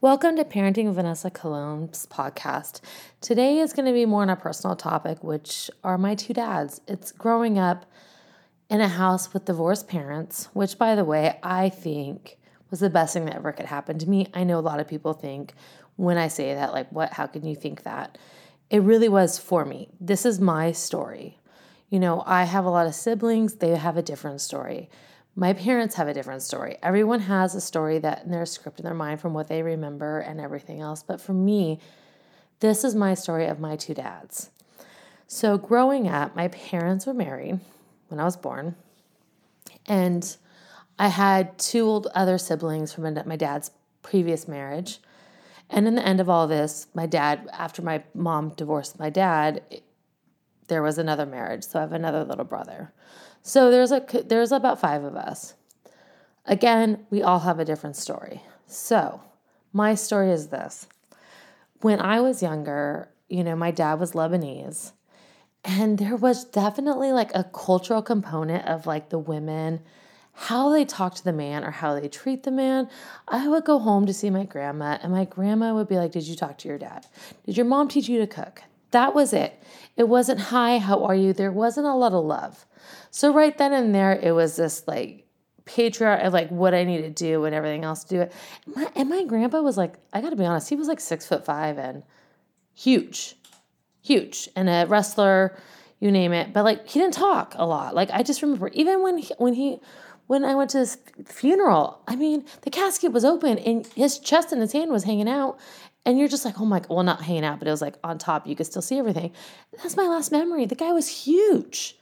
Welcome to Parenting Vanessa Cologne's podcast. Today is going to be more on a personal topic, which are my two dads. It's growing up in a house with divorced parents, which, by the way, I think was the best thing that ever could happen to me. I know a lot of people think when I say that, like, what, how can you think that? It really was for me. This is my story. You know, I have a lot of siblings, they have a different story. My parents have a different story. Everyone has a story that in their script in their mind from what they remember and everything else. But for me, this is my story of my two dads. So, growing up, my parents were married when I was born. And I had two old other siblings from my dad's previous marriage. And in the end of all this, my dad, after my mom divorced my dad, there was another marriage. So I have another little brother. So there's a there's about 5 of us. Again, we all have a different story. So, my story is this. When I was younger, you know, my dad was Lebanese, and there was definitely like a cultural component of like the women how they talk to the man or how they treat the man. I would go home to see my grandma, and my grandma would be like, Did you talk to your dad? Did your mom teach you to cook? That was it. It wasn't, Hi, how are you? There wasn't a lot of love. So right then and there, it was this like patriarch uh, of like what I need to do and everything else to do it. And my, and my grandpa was like, I got to be honest, he was like six foot five and huge, huge, and a wrestler, you name it. But like he didn't talk a lot. Like I just remember even when he, when he when I went to his funeral, I mean, the casket was open and his chest and his hand was hanging out. And you're just like, oh my, well, not hanging out, but it was like on top. You could still see everything. That's my last memory. The guy was huge.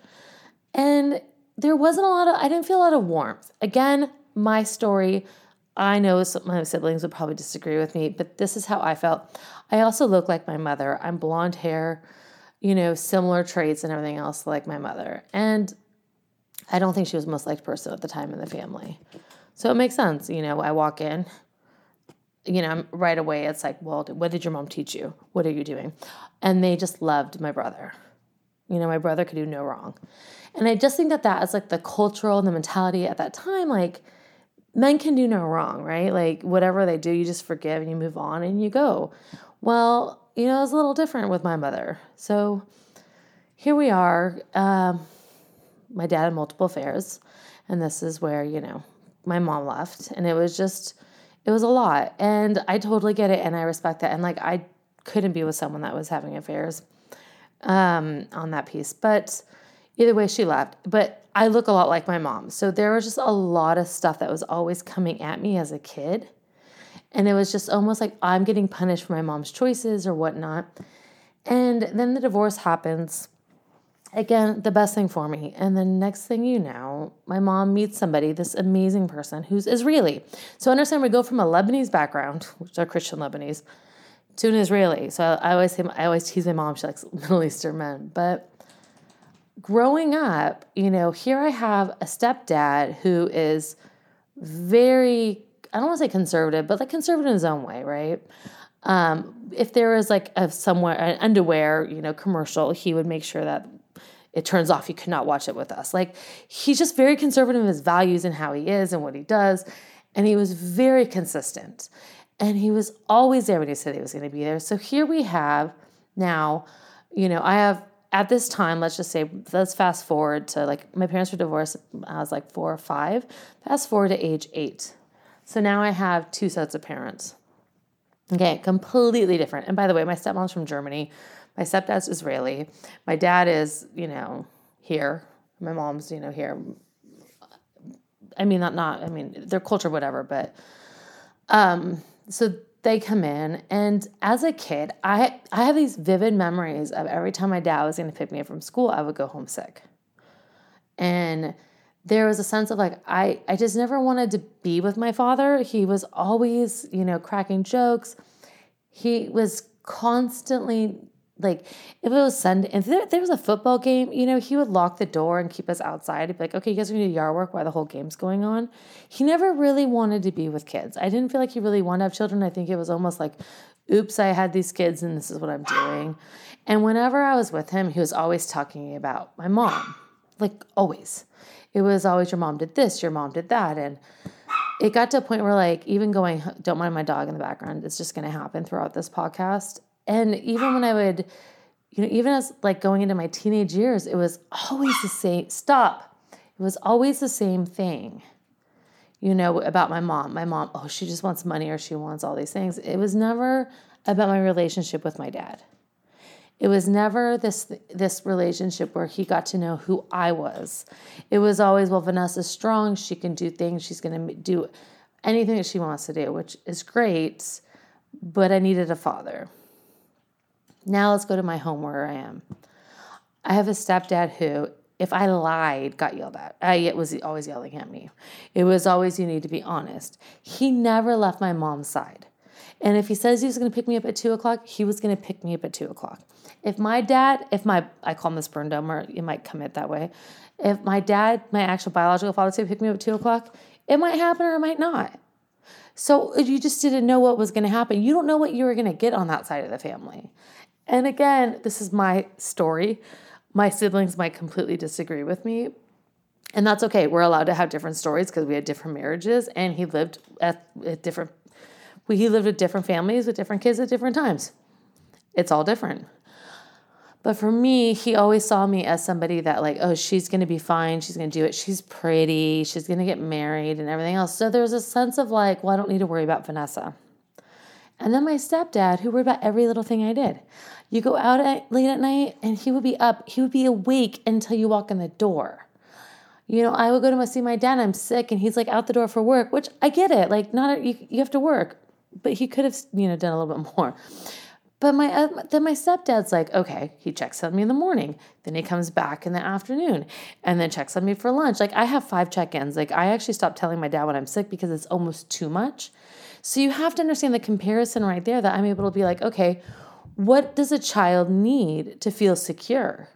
And there wasn't a lot of, I didn't feel a lot of warmth. Again, my story, I know some, my siblings would probably disagree with me, but this is how I felt. I also look like my mother. I'm blonde hair, you know, similar traits and everything else like my mother. And I don't think she was the most liked person at the time in the family. So it makes sense. You know, I walk in, you know, right away it's like, well, what did your mom teach you? What are you doing? And they just loved my brother. You know, my brother could do no wrong. And I just think that that is like the cultural and the mentality at that time. Like, men can do no wrong, right? Like, whatever they do, you just forgive and you move on and you go. Well, you know, it's a little different with my mother. So here we are. Um, my dad had multiple affairs. And this is where, you know, my mom left. And it was just, it was a lot. And I totally get it. And I respect that. And like, I couldn't be with someone that was having affairs um, on that piece. But either way, she left. But I look a lot like my mom. So there was just a lot of stuff that was always coming at me as a kid. And it was just almost like I'm getting punished for my mom's choices or whatnot. And then the divorce happens. Again, the best thing for me. And the next thing you know, my mom meets somebody, this amazing person who's Israeli. So understand we go from a Lebanese background, which are Christian Lebanese, to an Israeli. So I always say, I always tease my mom, she likes Middle Eastern men. But growing up, you know, here I have a stepdad who is very, I don't want to say conservative, but like conservative in his own way, right? Um, if there was like a somewhere an underwear, you know, commercial, he would make sure that it turns off. You could not watch it with us. Like he's just very conservative in his values and how he is and what he does. And he was very consistent. And he was always there when he said he was going to be there. So here we have now, you know, I have at this time, let's just say, let's fast forward to like my parents were divorced. I was like four or five. Fast forward to age eight. So now I have two sets of parents. Okay, completely different. And by the way, my stepmom's from Germany. My stepdad's Israeli. My dad is, you know, here. My mom's, you know, here. I mean, not not. I mean, their culture, whatever. But um, so they come in and as a kid i i have these vivid memories of every time my dad was going to pick me up from school i would go homesick. And there was a sense of like i i just never wanted to be with my father. He was always you know cracking jokes. He was constantly like if it was Sunday, if there, there, was a football game, you know, he would lock the door and keep us outside. He'd be like, okay, you guys are gonna do yard work while the whole game's going on. He never really wanted to be with kids. I didn't feel like he really wanted to have children. I think it was almost like, oops, I had these kids and this is what I'm doing. And whenever I was with him, he was always talking about my mom, like always. It was always your mom did this, your mom did that. And it got to a point where like even going don't mind my dog in the background it's just going to happen throughout this podcast and even when i would you know even as like going into my teenage years it was always the same stop it was always the same thing you know about my mom my mom oh she just wants money or she wants all these things it was never about my relationship with my dad it was never this this relationship where he got to know who I was. It was always, well, Vanessa's strong. She can do things. She's going to do anything that she wants to do, which is great. But I needed a father. Now let's go to my home where I am. I have a stepdad who, if I lied, got yelled at. I was always yelling at me. It was always, you need to be honest. He never left my mom's side. And if he says he was going to pick me up at two o'clock, he was going to pick me up at two o'clock. If my dad, if my, I call him the sperm donor, you might commit that way. If my dad, my actual biological father, said pick me up at two o'clock, it might happen or it might not. So you just didn't know what was going to happen. You don't know what you were going to get on that side of the family. And again, this is my story. My siblings might completely disagree with me. And that's okay. We're allowed to have different stories because we had different marriages and he lived at, at different we, he lived with different families with different kids at different times. It's all different. But for me, he always saw me as somebody that, like, oh, she's going to be fine. She's going to do it. She's pretty. She's going to get married and everything else. So there's a sense of, like, well, I don't need to worry about Vanessa. And then my stepdad, who worried about every little thing I did. You go out at, late at night, and he would be up. He would be awake until you walk in the door. You know, I would go to see my dad. I'm sick, and he's like out the door for work, which I get it. Like, not a, you, you have to work but he could have you know done a little bit more but my uh, then my stepdad's like okay he checks on me in the morning then he comes back in the afternoon and then checks on me for lunch like i have five check-ins like i actually stopped telling my dad when i'm sick because it's almost too much so you have to understand the comparison right there that i'm able to be like okay what does a child need to feel secure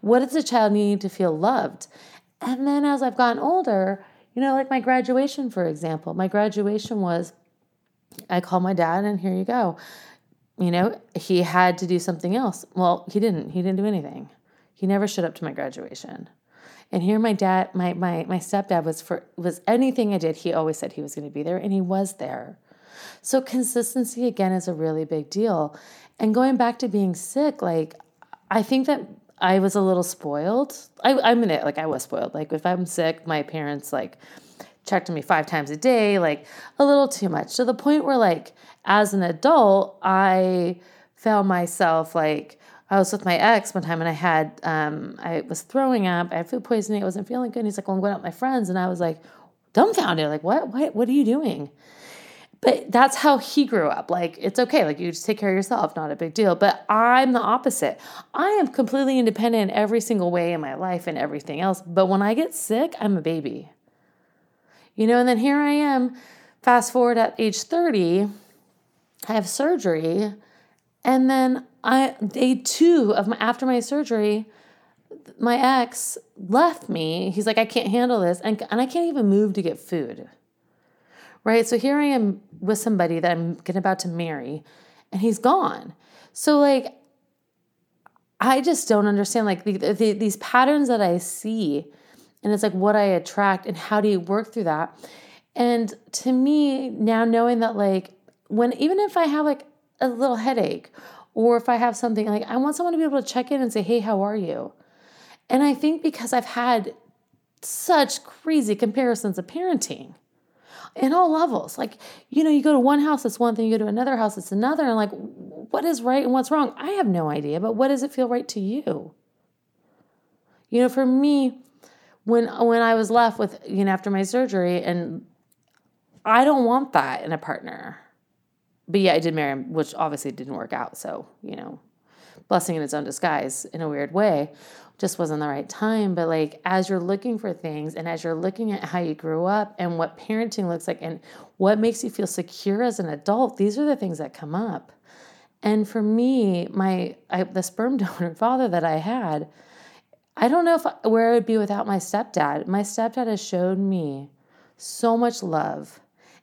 what does a child need to feel loved and then as i've gotten older you know like my graduation for example my graduation was I called my dad, and here you go. You know, he had to do something else. Well, he didn't. He didn't do anything. He never showed up to my graduation. And here my dad, my my my stepdad was for was anything I did, he always said he was going to be there and he was there. So consistency again is a really big deal. And going back to being sick, like I think that I was a little spoiled. I, I'm it, like I was spoiled. Like if I'm sick, my parents like checked on me five times a day, like a little too much to the point where, like, as an adult, I found myself like, I was with my ex one time and I had, um, I was throwing up, I had food poisoning, I wasn't feeling good. And he's like, well, I'm going out with my friends. And I was like, dumbfounded, like, what, what, what are you doing? But that's how he grew up. Like, it's okay. Like, you just take care of yourself, not a big deal. But I'm the opposite. I am completely independent in every single way in my life and everything else. But when I get sick, I'm a baby. You know, and then here I am, fast forward at age 30, I have surgery. And then I day two of my after my surgery, my ex left me. He's like, I can't handle this. And, and I can't even move to get food. Right. So here I am with somebody that I'm getting about to marry, and he's gone. So like I just don't understand like the, the, these patterns that I see and it's like what I attract and how do you work through that. And to me, now knowing that, like, when even if I have like a little headache or if I have something, like, I want someone to be able to check in and say, hey, how are you? And I think because I've had such crazy comparisons of parenting in all levels. Like, you know, you go to one house, it's one thing, you go to another house, it's another. And like, what is right and what's wrong? I have no idea, but what does it feel right to you? You know, for me, when when I was left with you know after my surgery and I don't want that in a partner. But yeah, I did marry him, which obviously didn't work out. So, you know, blessing in its own disguise in a weird way. Just wasn't the right time. But like as you're looking for things and as you're looking at how you grew up and what parenting looks like and what makes you feel secure as an adult, these are the things that come up. And for me, my I, the sperm donor father that I had, I don't know if where I would be without my stepdad. My stepdad has showed me so much love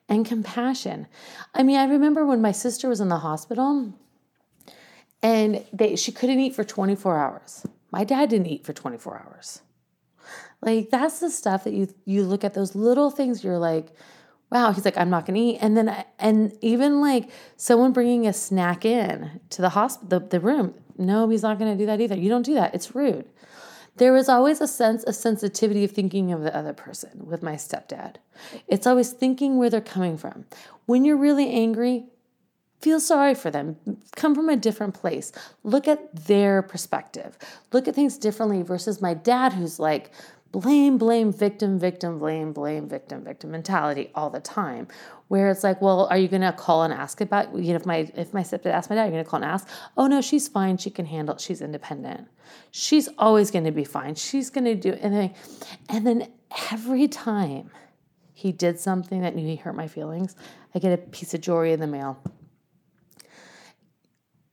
and compassion. I mean, I remember when my sister was in the hospital and they she couldn't eat for 24 hours. My dad didn't eat for 24 hours. Like that's the stuff that you you look at those little things you're like wow, he's like, I'm not gonna eat. And then, and even like someone bringing a snack in to the hospital, the, the room, no, he's not gonna do that either. You don't do that. It's rude. There was always a sense of sensitivity of thinking of the other person with my stepdad. It's always thinking where they're coming from. When you're really angry, feel sorry for them. Come from a different place. Look at their perspective. Look at things differently versus my dad, who's like, blame, blame, victim, victim, blame, blame, victim, victim mentality all the time. Where it's like, well, are you gonna call and ask about you know if my if my stepdad asked my dad, you're gonna call and ask, oh no, she's fine, she can handle it, she's independent. She's always gonna be fine. She's gonna do and then and then every time he did something that knew he hurt my feelings, I get a piece of jewelry in the mail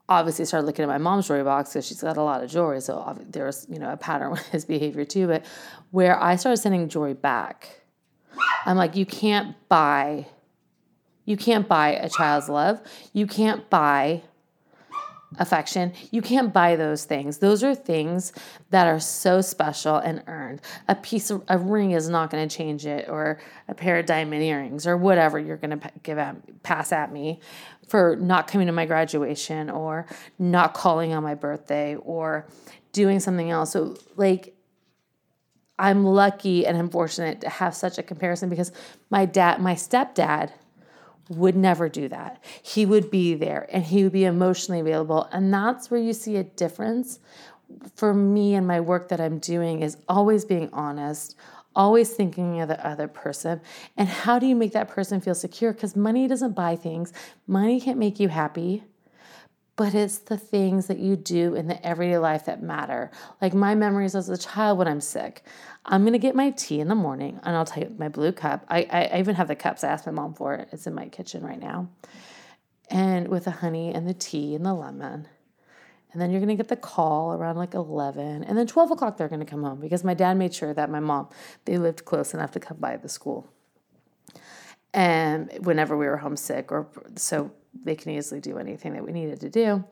obviously started looking at my mom's jewelry box because she's got a lot of jewelry. So there's, you know, a pattern with his behavior too. But where I started sending jewelry back, I'm like, you can't buy, you can't buy a child's love. You can't buy affection. You can't buy those things. Those are things that are so special and earned. A piece of a ring is not going to change it, or a pair of diamond earrings, or whatever you're going to give at, pass at me for not coming to my graduation, or not calling on my birthday, or doing something else. So, like, I'm lucky and I'm fortunate to have such a comparison because my dad, my stepdad, would never do that. He would be there and he would be emotionally available. And that's where you see a difference for me and my work that I'm doing is always being honest, always thinking of the other person. And how do you make that person feel secure? Because money doesn't buy things, money can't make you happy but it's the things that you do in the everyday life that matter. Like my memories as a child when I'm sick. I'm gonna get my tea in the morning and I'll take my blue cup. I, I, even have the cups. I asked my mom for it. It's in my kitchen right now. And with the honey and the tea and the lemon. And then you're gonna get the call around like 11. And then 12 o'clock, they're gonna come home because my dad made sure that my mom, they lived close enough to come by the school. And whenever we were homesick, or so they can easily do anything that we needed to do.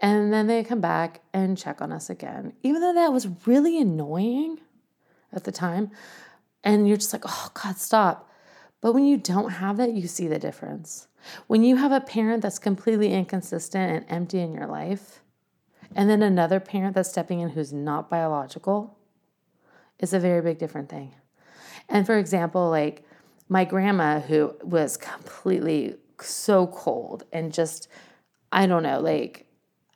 And then they come back and check on us again, even though that was really annoying at the time. And you're just like, oh, God, stop. But when you don't have that, you see the difference. When you have a parent that's completely inconsistent and empty in your life, and then another parent that's stepping in who's not biological, is a very big different thing. And for example, like my grandma, who was completely so cold and just, I don't know, like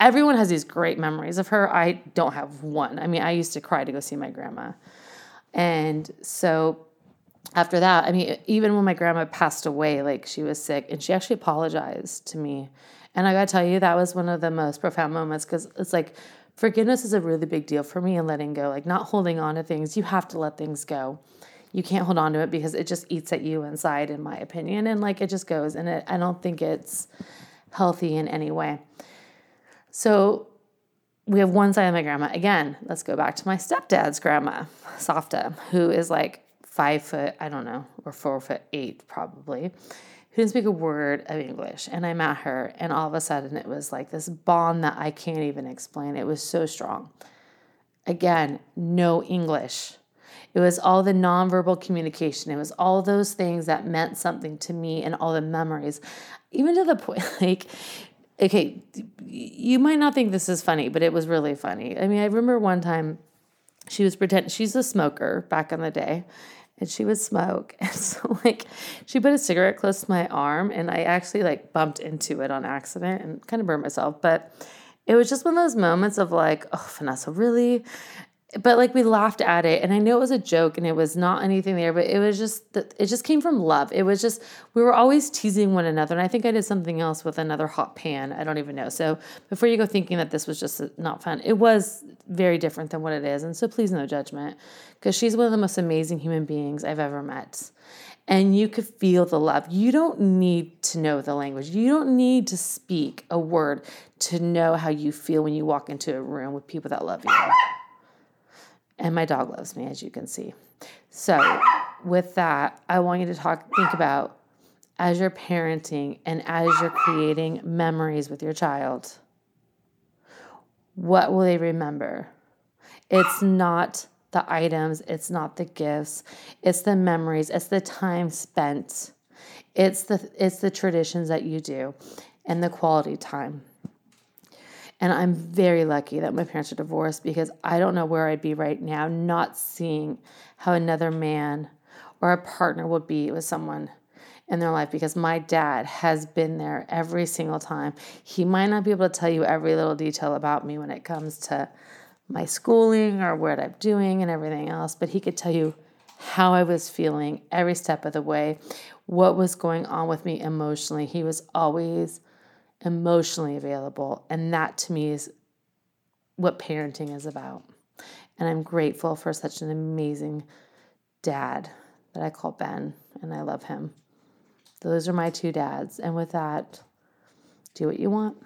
everyone has these great memories of her. I don't have one. I mean, I used to cry to go see my grandma. And so after that, I mean, even when my grandma passed away, like she was sick and she actually apologized to me. And I got to tell you, that was one of the most profound moments because it's like forgiveness is a really big deal for me and letting go, like not holding on to things. You have to let things go you can't hold on to it because it just eats at you inside in my opinion. And like it just goes and it, i don't think it's healthy in any way. So we have one side of my grandma. Again let's go back to my stepdad's grandma savta who is like five foot i don't know or four foot eight probably who didn't speak a word of english. And i met her and all of a sudden it was like this bond that i can't even explain. It was so strong. Again no english it was all the nonverbal communication. It was all those things that meant something to me and all the memories. Even to the point, like, okay, you might not think this is funny, but it was really funny. I mean, I remember one time she was pretending, she's a smoker back in the day and she would smoke. And so like she put a cigarette close to my arm and I actually like bumped into it on accident and kind of burned myself. But it was just one of those moments of like, oh, Vanessa, really? But like we laughed at it and i know it was a joke and it was not anything there but it was just it just came from love it was just we were always teasing one another and i think i did something else with another hot pan i don't even know so before you go thinking that this was just uh, not fun it was very different than what it is and so please no judgment because she's one of the most amazing human beings i've ever met and you could feel the love. You don't need to know the language. You don't need to speak a word to know how you feel when you walk into a room with people that love you. And my dog loves me, as you can see. So, with that, I want you to talk, think about as you're parenting and as you're creating memories with your child, what will they remember? It's not the items, it's not the gifts, it's the memories, it's the time spent. It's the it's the traditions that you do and the quality time. And I'm very lucky that my parents are divorced because I don't know where I'd be right now not seeing how another man or a partner would be with someone in their life because my dad has been there every single time. He might not be able to tell you every little detail about me when it comes to my schooling or what I'm doing and everything else, but he could tell you how I was feeling every step of the way, what was going on with me emotionally. He was always emotionally available. And that to me is what parenting is about. And I'm grateful for such an amazing dad that I call Ben, and I love him. Those are my two dads. And with that, do what you want.